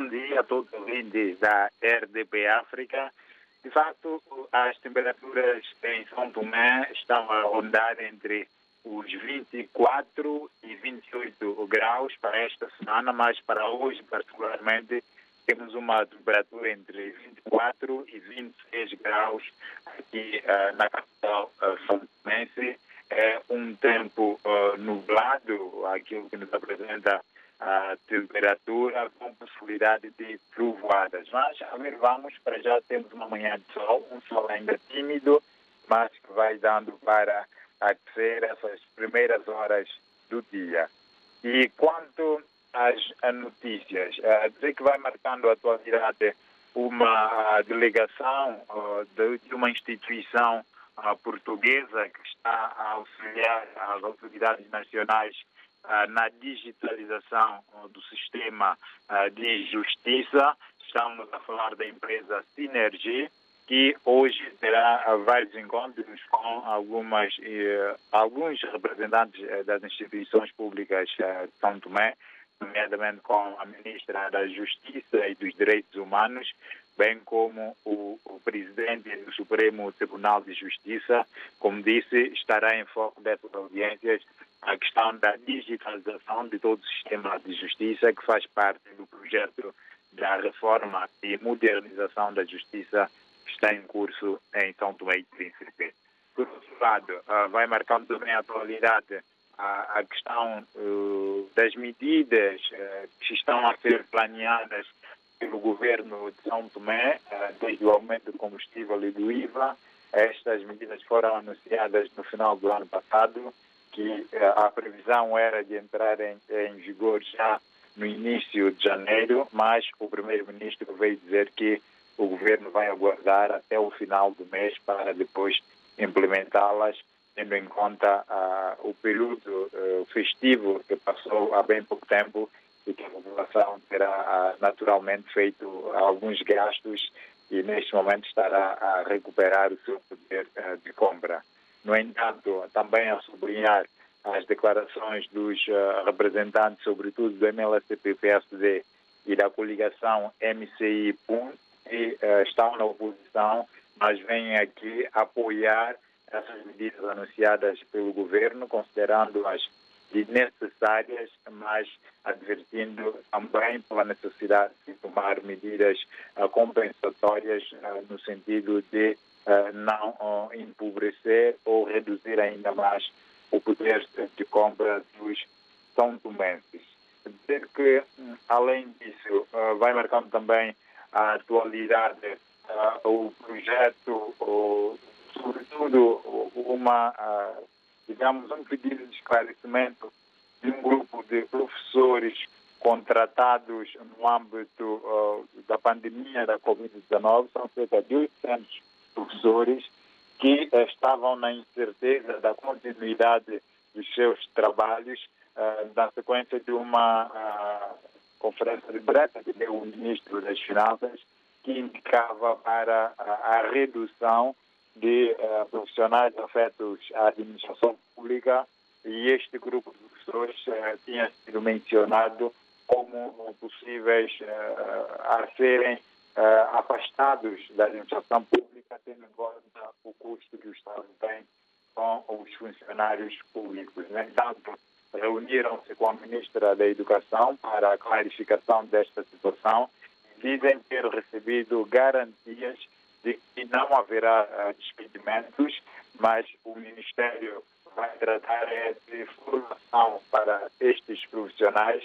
bom dia a todos os ouvintes da RDP África. De facto, as temperaturas em São Tomé estão a rondar entre os 24 e 28 graus para esta semana, mas para hoje, particularmente, temos uma temperatura entre 24 e 26 graus aqui uh, na capital uh, são tomense. É um tempo uh, nublado, aquilo que nos apresenta a temperatura com possibilidade de trovoadas. Mas, a ver, vamos, para já temos uma manhã de sol, um sol ainda tímido, mas que vai dando para aquecer essas primeiras horas do dia. E quanto às notícias, uh, dizer que vai marcando a atualidade uma delegação de uma instituição uh, portuguesa que está a auxiliar as autoridades nacionais na digitalização do sistema de justiça. Estamos a falar da empresa Synergy, que hoje terá vários encontros com algumas, eh, alguns representantes eh, das instituições públicas eh, de São Tomé, nomeadamente com a Ministra da Justiça e dos Direitos Humanos, bem como o, o, Presidente do Supremo Tribunal de Justiça. Como disse, estará em foco dessas audiências a questão da digitalização de todo o sistema de justiça, que faz parte do projeto da reforma e modernização da justiça está em curso em São Tomé e Príncipe. Por outro lado, uh, vai marcando também a atualidade a, questão uh, das medidas uh, que estão a ser planeadas pelo governo de São Tomé, desde o aumento do combustível e do IVA. Estas medidas foram anunciadas no final do ano passado, que a previsão era de entrar em, em vigor já no início de janeiro, mas o primeiro-ministro veio dizer que o governo vai aguardar até o final do mês para depois implementá-las, tendo em conta uh, o período uh, festivo que passou há bem pouco tempo e que a população terá uh, naturalmente feito alguns gastos e neste momento estará a recuperar o seu poder de compra. No entanto, também a sublinhar as declarações dos representantes, sobretudo do MLSTP-PSD e da coligação MCI-PUN, que estão na oposição, mas vêm aqui apoiar essas medidas anunciadas pelo governo, considerando-as necessárias, mas advertindo também pela necessidade de tomar medidas uh, compensatórias uh, no sentido de uh, não empobrecer ou reduzir ainda mais o poder de compra dos são. Dizer que, hum, além disso, vai marcando também a atualidade, o projeto, sobretudo uma, digamos, um pedido de esclarecimento de um grupo de professores contratados no âmbito uh, da pandemia da Covid-19, são cerca de 800 professores que estavam na incerteza da continuidade dos seus trabalhos uh, na sequência de uma uh, conferência de imprensa que deu o ministro das Finanças, que indicava para a, a redução de uh, profissionais afetos à administração pública e este grupo de pessoas uh, tinha sido mencionado como possíveis uh, a serem afastados da administração pública, tendo em conta o custo que o Estado tem com os funcionários públicos. No entanto, reuniram-se com a ministra da Educação para a clarificação desta situação e dizem ter recebido garantias de que não haverá uh, despedimentos, mas o Ministério vai tratar de formação para estes profissionais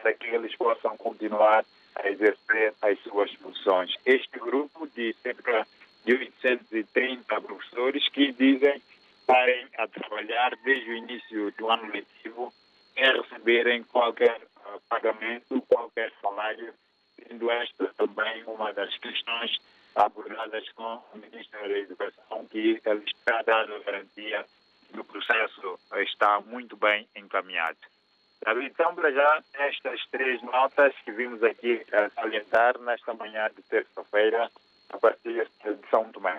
para que eles possam continuar a exercer as suas funções. Este grupo de cerca de 830 professores que dizem estarem a trabalhar desde o início do ano letivo sem receberem qualquer uh, pagamento, qualquer salário, sendo esta também uma das questões abordadas com o Ministro da Educação, que ele está dando garantia que o processo está muito bem encaminhado. Então, para já, estas três notas que vimos aqui a salientar nesta manhã de terça-feira, a partir de São Tomé.